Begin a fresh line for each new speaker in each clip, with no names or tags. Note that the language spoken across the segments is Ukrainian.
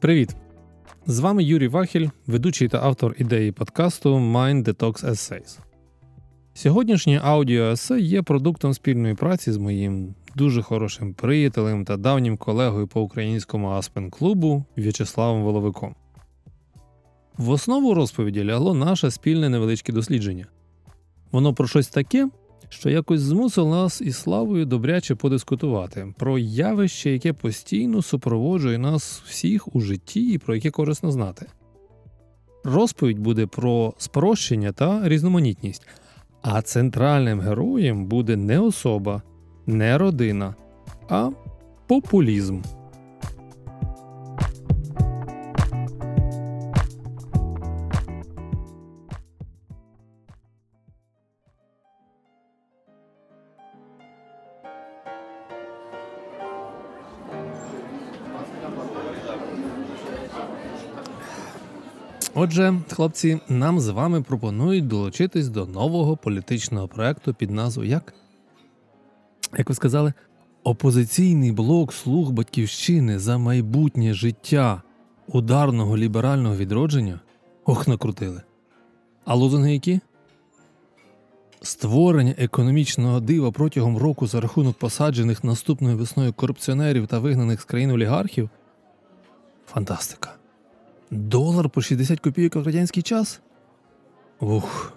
Привіт! З вами Юрій Вахіль, ведучий та автор ідеї подкасту Mind Detox Essays. Сьогоднішнє аудіо есе є продуктом спільної праці з моїм дуже хорошим приятелем та давнім колегою по українському Аспен клубу В'ячеславом Воловиком. В основу розповіді лягло наше спільне невеличке дослідження. Воно про щось таке, що якось змусило нас із славою добряче подискутувати про явище, яке постійно супроводжує нас всіх у житті і про яке корисно знати. Розповідь буде про спрощення та різноманітність, а центральним героєм буде не особа, не родина, а популізм. Отже, хлопці, нам з вами пропонують долучитись до нового політичного проекту під назвою як? Як ви сказали, опозиційний блок слуг батьківщини за майбутнє життя ударного ліберального відродження? Ох, накрутили. А лозунги які? Створення економічного дива протягом року за рахунок посаджених наступною весною корупціонерів та вигнаних з країн олігархів? Фантастика. Долар по 60 копійок в радянський час? Ух.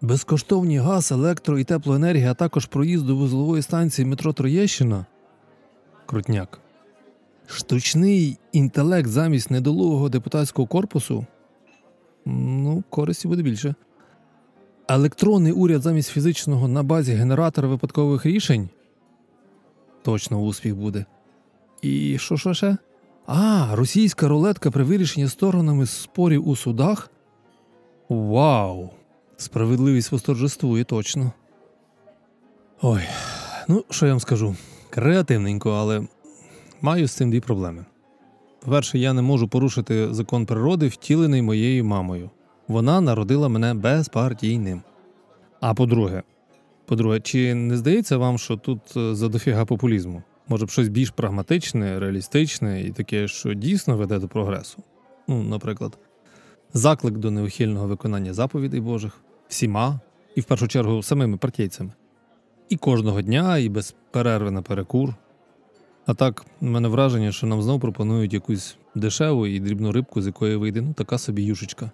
Безкоштовні газ, електро і теплоенергія, а також проїзд до вузлової станції метро Троєщина. Крутняк. Штучний інтелект замість недолугого депутатського корпусу. Ну, користі буде більше. Електронний уряд замість фізичного на базі генератора випадкових рішень. Точно успіх буде. І що що ще? А, російська рулетка при вирішенні сторонами спорів у судах? Вау! Справедливість восторжествує точно. Ой, ну що я вам скажу? Креативненько, але маю з цим дві проблеми. По-перше, я не можу порушити закон природи, втілений моєю мамою. Вона народила мене безпартійним. А по-друге, по-друге, чи не здається вам, що тут е, задофіга популізму? Може б щось більш прагматичне, реалістичне і таке, що дійсно веде до прогресу. Ну, наприклад, заклик до неухильного виконання заповідей Божих всіма, і в першу чергу самими партійцями. І кожного дня, і без перерви на перекур. А так, в мене враження, що нам знову пропонують якусь дешеву і дрібну рибку, з якої вийде ну така собі юшечка.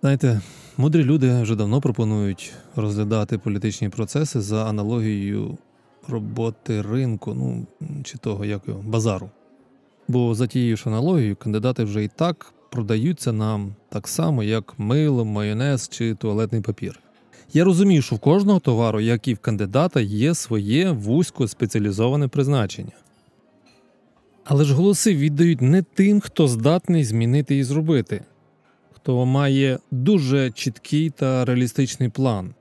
Знаєте, мудрі люди вже давно пропонують розглядати політичні процеси за аналогією роботи ринку, ну чи того як його, базару. Бо за тією ж аналогією кандидати вже і так продаються нам так само, як мило, майонез чи туалетний папір. Я розумію, що в кожного товару, як і в кандидата, є своє вузько спеціалізоване призначення. Але ж голоси віддають не тим, хто здатний змінити і зробити, хто має дуже чіткий та реалістичний план.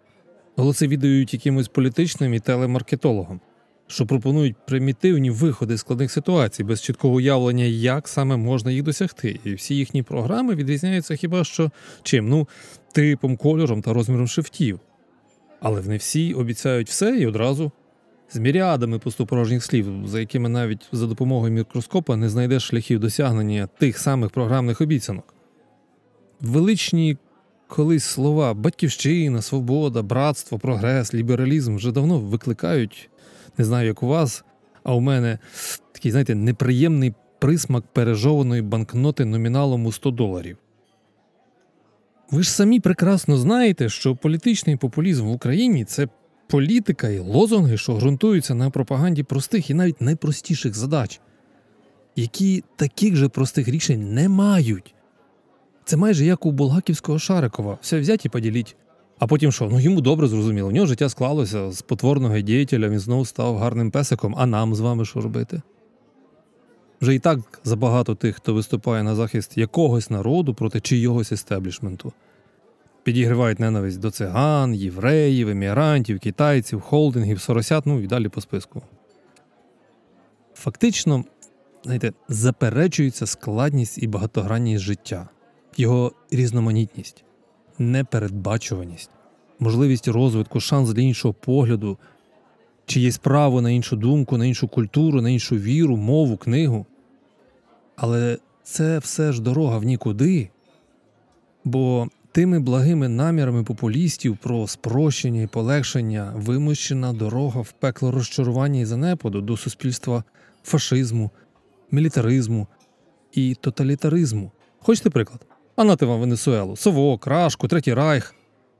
Голоси віддають якимось політичним і телемаркетологам, що пропонують примітивні виходи складних ситуацій без чіткого уявлення, як саме можна їх досягти. І всі їхні програми відрізняються хіба що чим? Ну, типом, кольором та розміром шрифтів. Але вони всі обіцяють все і одразу з міріадами пустопорожніх слів, за якими навіть за допомогою мікроскопа не знайдеш шляхів досягнення тих самих програмних обіцянок. Величні колись слова батьківщина, свобода, братство, прогрес, лібералізм вже давно викликають, не знаю, як у вас, а у мене такий, знаєте, неприємний присмак пережованої банкноти номіналом у 100 доларів. Ви ж самі прекрасно знаєте, що політичний популізм в Україні це політика і лозунги, що ґрунтуються на пропаганді простих і навіть найпростіших задач, які таких же простих рішень не мають. Це майже як у Булгаківського Шарикова, все взять і поділіть. А потім що? Ну йому добре зрозуміло. У нього життя склалося з потворного діятеля, він знову став гарним песиком, а нам з вами що робити? Вже і так забагато тих, хто виступає на захист якогось народу проти чийогось естеблішменту. Підігривають ненависть до циган, євреїв, емігрантів, китайців, холдингів, соросят, ну і далі по списку. Фактично, знаєте, заперечується складність і багатогранність життя його різноманітність, непередбачуваність, можливість розвитку, шанс для іншого погляду, чиєсь право на іншу думку, на іншу культуру, на іншу віру, мову, книгу. Але це все ж дорога в нікуди. Бо тими благими намірами популістів про спрощення і полегшення вимущена дорога в пекло розчарування і занепаду до суспільства фашизму, мілітаризму і тоталітаризму. Хочете приклад? А нати вам Венесуелу, Совок, Рашку, Третій Райх.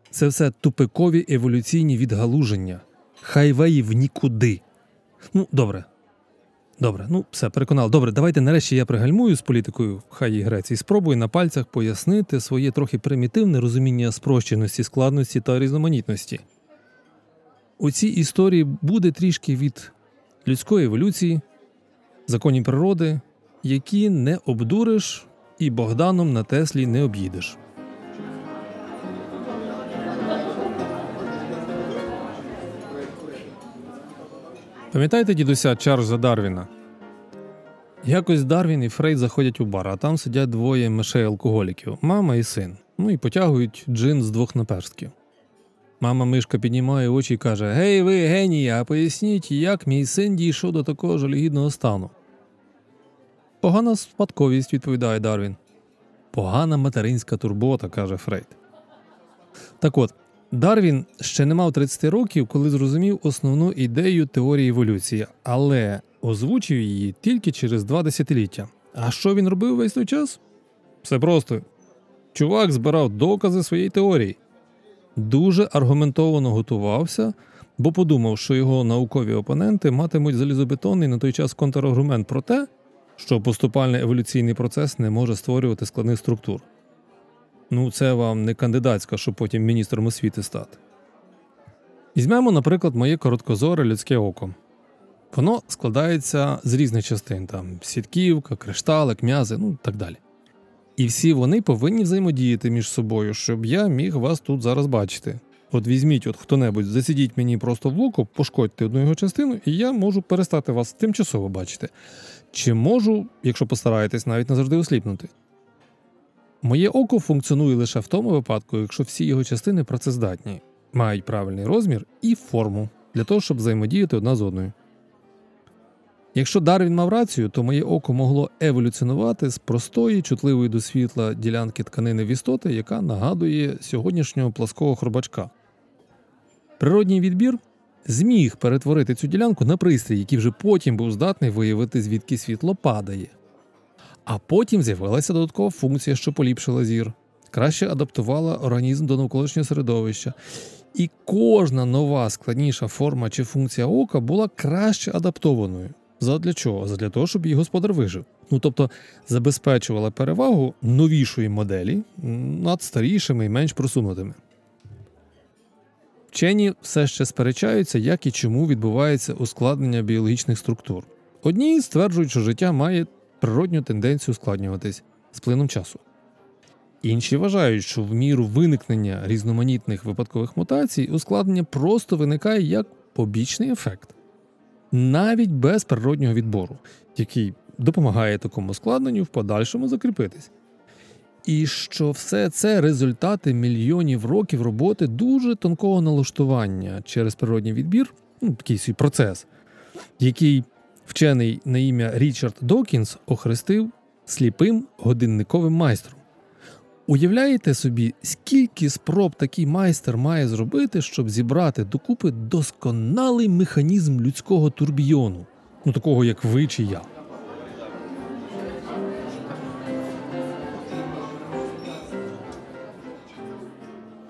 Це все тупикові еволюційні відгалуження, хайвеї нікуди. Ну, добре. Добре, ну все, переконали. Добре, давайте нарешті я пригальмую з політикою хай і Греції. Спробую на пальцях пояснити своє трохи примітивне розуміння спрощеності, складності та різноманітності. У цій історії буде трішки від людської еволюції, законів природи, які не обдуриш і Богданом на Теслі не об'їдеш. Пам'ятаєте дідуся Чарльза Дарвіна? Якось Дарвін і Фрейд заходять у бар, а там сидять двоє мишей алкоголіків мама і син. Ну і потягують джин з двох наперстків. Мама мишка піднімає очі і каже: Гей, ви, генії, а поясніть, як мій син дійшов до такого жалюгідного стану. Погана спадковість, відповідає Дарвін. Погана материнська турбота, каже Фрейд. Так от, Дарвін ще не мав 30 років, коли зрозумів основну ідею теорії еволюції, але озвучив її тільки через два десятиліття. А що він робив весь той час? Все просто. Чувак збирав докази своєї теорії. Дуже аргументовано готувався, бо подумав, що його наукові опоненти матимуть залізобетонний на той час контраргумент про те, що поступальний еволюційний процес не може створювати складних структур. Ну, це вам не кандидатська, щоб потім міністром освіти стати. Візьмемо, наприклад, моє короткозоре людське око. Воно складається з різних частин: там сітківка, кришталик, м'язи, ну так далі. І всі вони повинні взаємодіяти між собою, щоб я міг вас тут зараз бачити. От візьміть от хто-небудь, засидіть мені просто в луку, пошкодьте одну його частину, і я можу перестати вас тимчасово бачити. Чи можу, якщо постараєтесь, навіть назавжди осліпнути. Моє око функціонує лише в тому випадку, якщо всі його частини працездатні, мають правильний розмір і форму для того, щоб взаємодіяти одна з одною. Якщо Дарвін мав рацію, то моє око могло еволюціонувати з простої, чутливої до світла ділянки тканини в істоти, яка нагадує сьогоднішнього плаского хробачка. Природній відбір зміг перетворити цю ділянку на пристрій, який вже потім був здатний виявити, звідки світло падає. А потім з'явилася додаткова функція, що поліпшила зір, краще адаптувала організм до навколишнього середовища. І кожна нова складніша форма чи функція ока була краще адаптованою. Задля чого? Задля того, щоб її господар вижив. Ну тобто забезпечувала перевагу новішої моделі над старішими і менш просунутими. Вчені все ще сперечаються, як і чому відбувається ускладнення біологічних структур. Одні стверджують, що життя має природню тенденцію ускладнюватись з плином часу. Інші вважають, що в міру виникнення різноманітних випадкових мутацій ускладнення просто виникає як побічний ефект, навіть без природнього відбору, який допомагає такому складненню в подальшому закріпитись. І що все це результати мільйонів років роботи дуже тонкого налаштування через природній відбір, ну, такий процес, який вчений на ім'я Річард Докінс охрестив сліпим годинниковим майстром. Уявляєте собі, скільки спроб такий майстер має зробити, щоб зібрати докупи досконалий механізм людського турбійону, ну такого як ви чи я.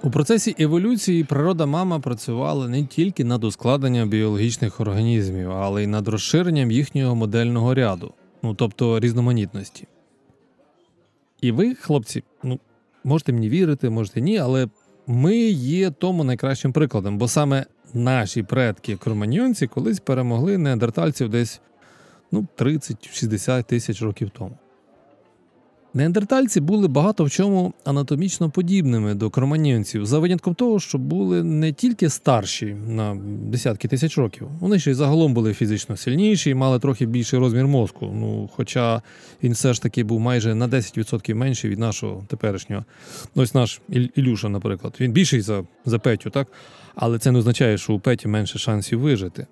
У процесі еволюції природа мама працювала не тільки над ускладненням біологічних організмів, але й над розширенням їхнього модельного ряду, ну тобто різноманітності. І ви, хлопці, ну можете мені вірити, можете ні, але ми є тому найкращим прикладом, бо саме наші предки кроманьйонці колись перемогли неандертальців десь ну, 30-60 тисяч років тому. Неандертальці були багато в чому анатомічно подібними до кроманьйонців, за винятком того, що були не тільки старші на десятки тисяч років, вони ще й загалом були фізично сильніші і мали трохи більший розмір мозку. Ну, Хоча він все ж таки був майже на 10% менший від нашого теперішнього. Ось наш Ілюша, наприклад, він більший за, за Петю, так? Але це не означає, що у Петі менше шансів вижити.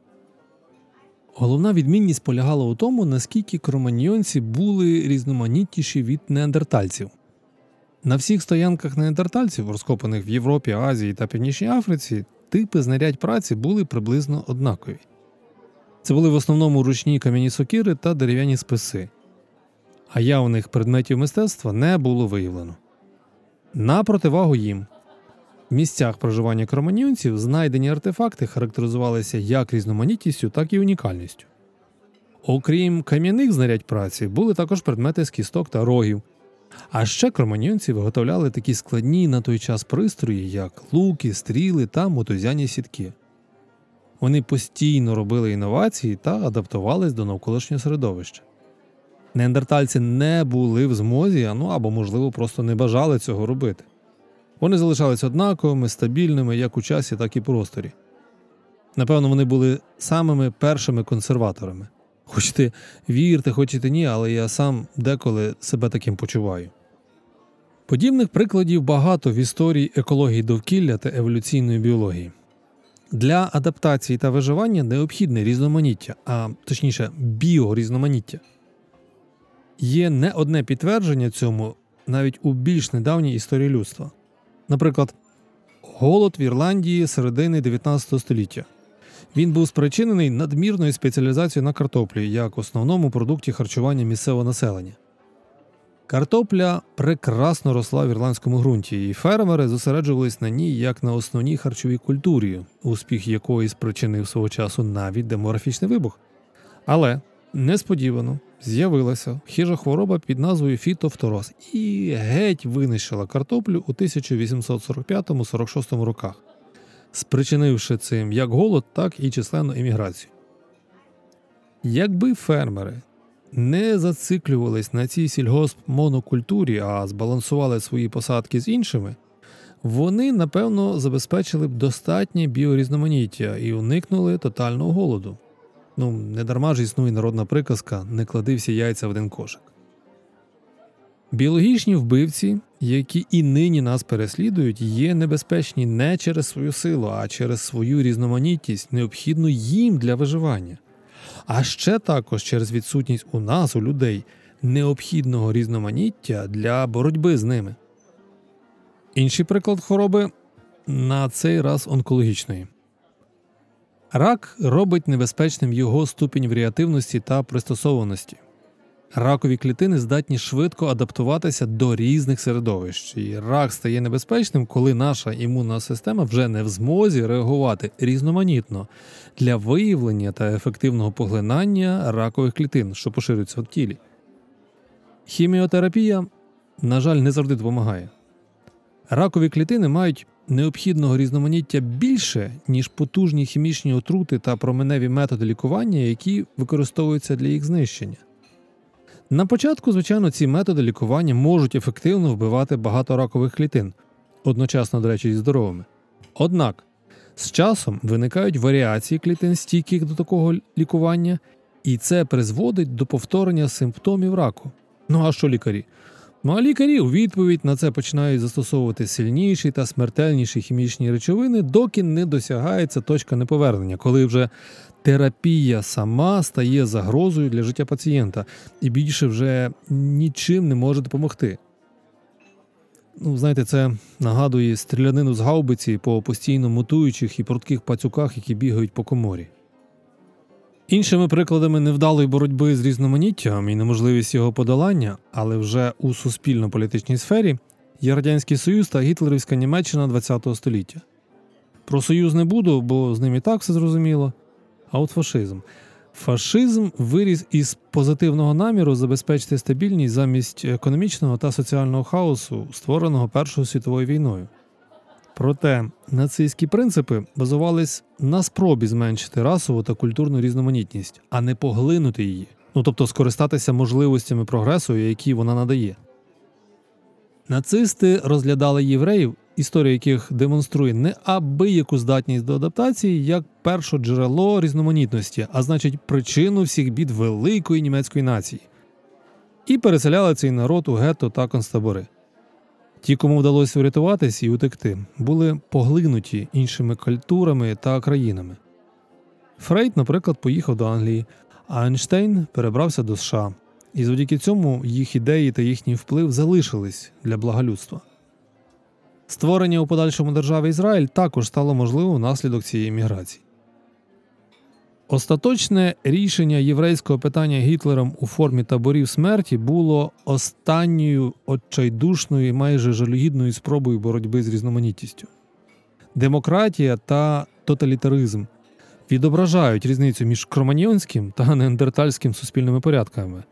Головна відмінність полягала у тому, наскільки кроманьйонці були різноманітніші від неандертальців. На всіх стоянках неандертальців, розкопаних в Європі, Азії та Північній Африці, типи знарядь праці були приблизно однакові. Це були в основному ручні кам'яні сокири та дерев'яні списи, а явних предметів мистецтва не було виявлено. На противагу їм місцях проживання кроманьйонців знайдені артефакти характеризувалися як різноманітністю, так і унікальністю. Окрім кам'яних знарядь праці, були також предмети з кісток та рогів. А ще кроманьйонці виготовляли такі складні на той час пристрої, як луки, стріли та мотузяні сітки. Вони постійно робили інновації та адаптувались до навколишнього середовища. Неандертальці не були в змозі, ну або, можливо, просто не бажали цього робити. Вони залишались однаковими, стабільними як у часі, так і просторі. Напевно, вони були самими першими консерваторами. Хочете вірте, хочете ні, але я сам деколи себе таким почуваю. Подібних прикладів багато в історії екології довкілля та еволюційної біології. Для адаптації та виживання необхідне різноманіття, а точніше, біорізноманіття. Є не одне підтвердження цьому навіть у більш недавній історії людства. Наприклад, голод в Ірландії середини 19 століття. Він був спричинений надмірною спеціалізацією на картоплі як основному продукті харчування місцевого населення. Картопля прекрасно росла в ірландському ґрунті, і фермери зосереджувались на ній як на основній харчовій культурі, успіх якої спричинив свого часу навіть демографічний вибух. Але несподівано з'явилася хижа хвороба під назвою фітофтороз і геть винищила картоплю у 1845-46 роках, спричинивши цим як голод, так і численну еміграцію. Якби фермери не зациклювались на цій сільгосп-монокультурі, а збалансували свої посадки з іншими, вони напевно забезпечили б достатнє біорізноманіття і уникнули тотального голоду. Ну, не дарма ж існує народна приказка не клади всі яйця в один кошик. Біологічні вбивці, які і нині нас переслідують, є небезпечні не через свою силу, а через свою різноманітність, необхідну їм для виживання, а ще також через відсутність у нас, у людей, необхідного різноманіття для боротьби з ними. Інший приклад хвороби на цей раз онкологічної. Рак робить небезпечним його ступінь варіативності та пристосованості. Ракові клітини здатні швидко адаптуватися до різних середовищ, і рак стає небезпечним, коли наша імунна система вже не в змозі реагувати різноманітно для виявлення та ефективного поглинання ракових клітин, що поширюються в тілі. Хіміотерапія, на жаль, не завжди допомагає. Ракові клітини мають необхідного різноманіття більше, ніж потужні хімічні отрути та променеві методи лікування, які використовуються для їх знищення. На початку, звичайно, ці методи лікування можуть ефективно вбивати багато ракових клітин, одночасно, до речі, і здоровими. Однак з часом виникають варіації клітин стійких до такого лікування, і це призводить до повторення симптомів раку. Ну а що лікарі? Ну а лікарі у відповідь на це починають застосовувати сильніші та смертельніші хімічні речовини, доки не досягається точка неповернення, коли вже терапія сама стає загрозою для життя пацієнта і більше вже нічим не може допомогти. Ну, знаєте, це нагадує стрілянину з гаубиці по постійно мутуючих і прутких пацюках, які бігають по коморі. Іншими прикладами невдалої боротьби з різноманіттям і неможливість його подолання, але вже у суспільно-політичній сфері є Радянський Союз та Гітлерівська Німеччина ХХ століття. Про Союз не буду, бо з ним і так все зрозуміло. А от фашизм. Фашизм виріс із позитивного наміру забезпечити стабільність замість економічного та соціального хаосу, створеного Першою світовою війною. Проте нацистські принципи базувались на спробі зменшити расову та культурну різноманітність, а не поглинути її, ну тобто скористатися можливостями прогресу, які вона надає. Нацисти розглядали євреїв, історія яких демонструє неабияку здатність до адаптації як перше джерело різноманітності, а значить причину всіх бід великої німецької нації, і переселяли цей народ у гетто та концтабори. Ті, кому вдалося врятуватись і утекти, були поглинуті іншими культурами та країнами. Фрейд, наприклад, поїхав до Англії, а Ейнштейн перебрався до США. І завдяки цьому їх ідеї та їхній вплив залишились для блага людства. Створення у подальшому держави Ізраїль також стало можливим внаслідок цієї міграції. Остаточне рішення єврейського питання Гітлером у формі таборів смерті було останньою отчайдушною і майже жалюгідною спробою боротьби з різноманітністю. Демократія та тоталітаризм відображають різницю між кроманьйонським та неандертальським суспільними порядками.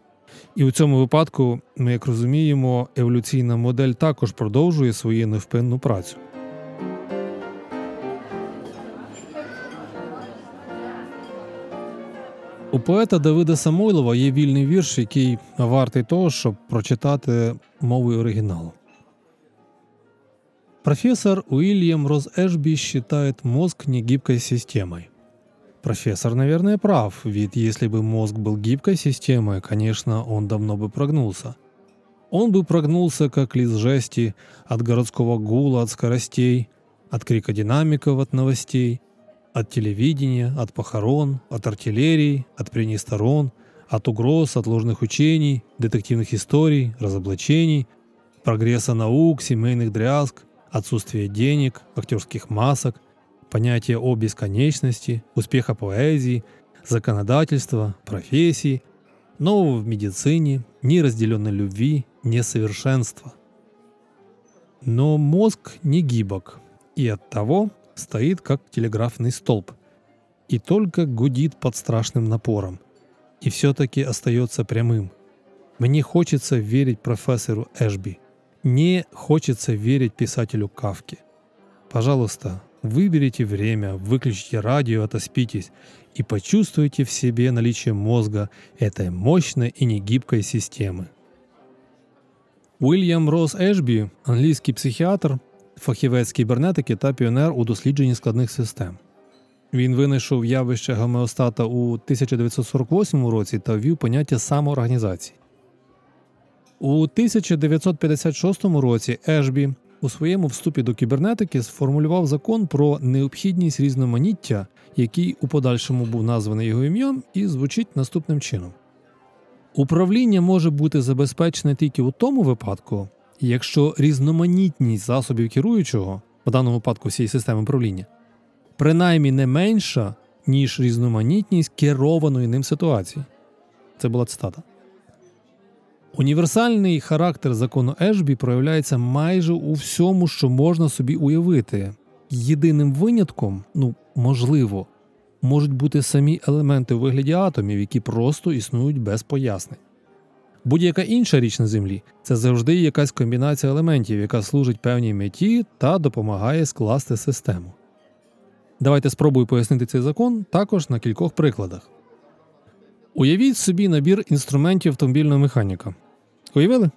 І у цьому випадку, ми як розуміємо, еволюційна модель також продовжує свою невпинну працю. У поета Давида Самойлова є вільний вірш, який вартий того, щоб прочитати мовою оригіналу. Профессор Уильям Роз Эшби считает мозг негибкой системой. Профессор, наверное, прав, ведь если бы мозг был гибкой системой, конечно, он давно бы прогнулся. Он бы прогнулся, как лист жести, от городского гула, от скоростей, от крика динамиков, от новостей, от телевидения, от похорон, от артиллерии, от прений сторон, от угроз, от ложных учений, детективных историй, разоблачений, прогресса наук, семейных дрязг, отсутствия денег, актерских масок, понятия о бесконечности, успеха поэзии, законодательства, профессий, нового в медицине, неразделенной любви, несовершенства. Но мозг не гибок, и от того стоит как телеграфный столб и только гудит под страшным напором, и все-таки остается прямым. Мне хочется верить профессору Эшби, не хочется верить писателю Кавке. Пожалуйста, выберите время, выключите радио, отоспитесь и почувствуйте в себе наличие мозга этой мощной и негибкой системы. Уильям Росс Ешбі, англійський психіатр, фахівець кібернетики та піонер у дослідженні складних систем. Він винайшов явище гомеостата у 1948 році та ввів поняття самоорганізації. У 1956 році Ешбі у своєму вступі до кібернетики сформулював закон про необхідність різноманіття, який у подальшому був названий його ім'ям, і звучить наступним чином: управління може бути забезпечене тільки у тому випадку, якщо різноманітність засобів керуючого, в даному випадку всієї системи управління, принаймні не менша, ніж різноманітність керованої ним ситуації. Це була цитата. Універсальний характер закону Ешбі проявляється майже у всьому, що можна собі уявити. Єдиним винятком, ну можливо, можуть бути самі елементи у вигляді атомів, які просто існують без пояснень. Будь-яка інша річ на землі це завжди якась комбінація елементів, яка служить певній меті та допомагає скласти систему. Давайте спробую пояснити цей закон також на кількох прикладах. Уявіть собі набір інструментів автомобільного механіка. Уявили?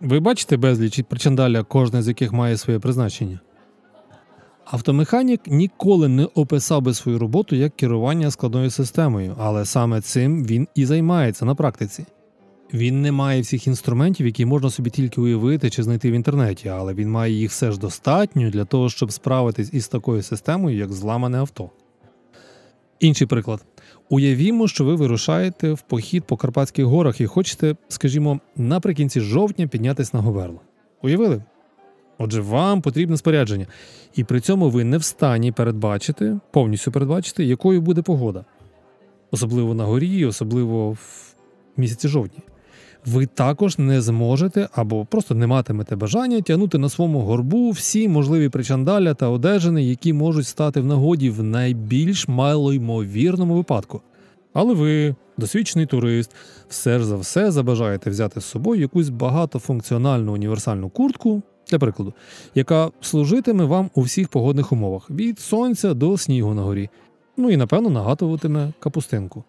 Ви бачите безліч причандаля, кожне з яких має своє призначення. Автомеханік ніколи не описав би свою роботу як керування складною системою, але саме цим він і займається на практиці. Він не має всіх інструментів, які можна собі тільки уявити чи знайти в інтернеті, але він має їх все ж достатньо для того, щоб справитись із такою системою, як зламане авто. Інший приклад. Уявімо, що ви вирушаєте в похід по Карпатських горах і хочете, скажімо, наприкінці жовтня піднятися на Говерло. Уявили? Отже, вам потрібне спорядження, і при цьому ви не в стані передбачити, повністю передбачити, якою буде погода. Особливо на горі, особливо в місяці жовтні. Ви також не зможете або просто не матимете бажання тягнути на своєму горбу всі можливі причандаля та одежини, які можуть стати в нагоді в найбільш малоймовірному випадку. Але ви, досвідчений турист, все ж за все забажаєте взяти з собою якусь багатофункціональну універсальну куртку, для прикладу, яка служитиме вам у всіх погодних умовах від сонця до снігу на горі, ну і напевно нагадуватиме капустинку.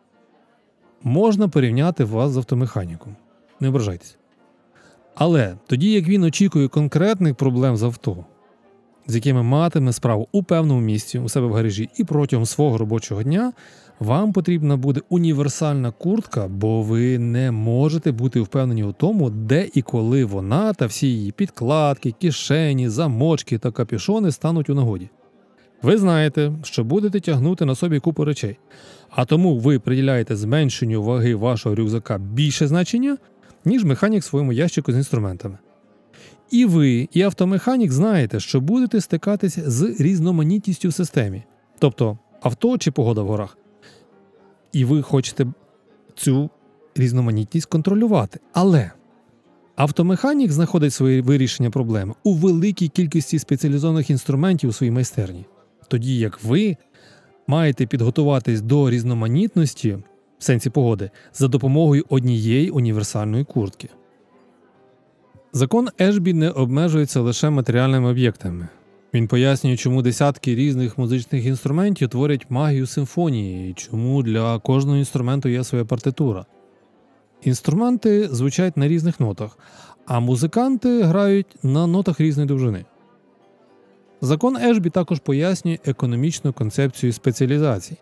Можна порівняти вас з автомеханіком. Не ображайтесь. Але тоді як він очікує конкретних проблем з авто, з якими матиме справу у певному місці у себе в гаражі і протягом свого робочого дня, вам потрібна буде універсальна куртка, бо ви не можете бути впевнені у тому, де і коли вона та всі її підкладки, кишені, замочки та капюшони стануть у нагоді. Ви знаєте, що будете тягнути на собі купу речей, а тому ви приділяєте зменшенню ваги вашого рюкзака більше значення, ніж механік своєму ящику з інструментами. І ви, і автомеханік знаєте, що будете стикатися з різноманітністю в системі, тобто авто чи погода в горах. І ви хочете цю різноманітність контролювати. Але автомеханік знаходить своє вирішення проблеми у великій кількості спеціалізованих інструментів у своїй майстерні, тоді як ви маєте підготуватись до різноманітності в сенсі погоди за допомогою однієї універсальної куртки. Закон Ешбі не обмежується лише матеріальними об'єктами. Він пояснює, чому десятки різних музичних інструментів творять магію симфонії, і чому для кожного інструменту є своя партитура. Інструменти звучать на різних нотах, а музиканти грають на нотах різної довжини. Закон Ешбі також пояснює економічну концепцію спеціалізацій.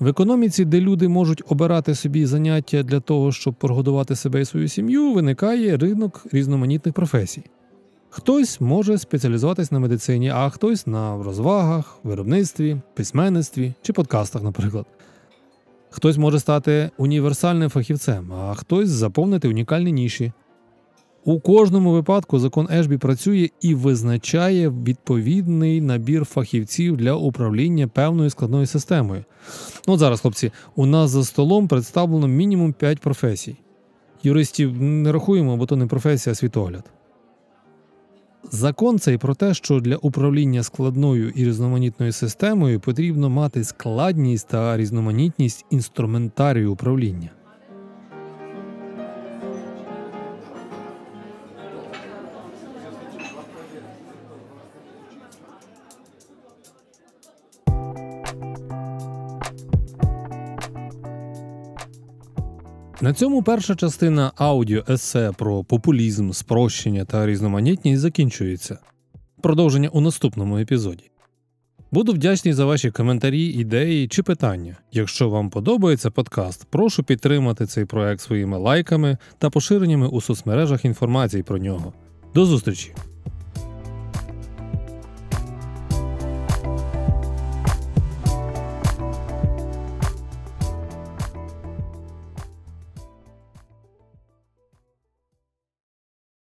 В економіці, де люди можуть обирати собі заняття для того, щоб прогодувати себе і свою сім'ю, виникає ринок різноманітних професій. Хтось може спеціалізуватись на медицині, а хтось на розвагах, виробництві, письменництві чи подкастах, наприклад. Хтось може стати універсальним фахівцем, а хтось заповнити унікальні ніші. У кожному випадку закон Ешбі працює і визначає відповідний набір фахівців для управління певною складною системою. Ну, от зараз, хлопці, у нас за столом представлено мінімум 5 професій. Юристів не рахуємо, бо то не професія, а світогляд. Закон цей про те, що для управління складною і різноманітною системою потрібно мати складність та різноманітність інструментарію управління. На цьому перша частина аудіо есе про популізм, спрощення та різноманітність закінчується. Продовження у наступному епізоді. Буду вдячний за ваші коментарі, ідеї чи питання. Якщо вам подобається подкаст, прошу підтримати цей проект своїми лайками та поширеннями у соцмережах інформації про нього. До зустрічі!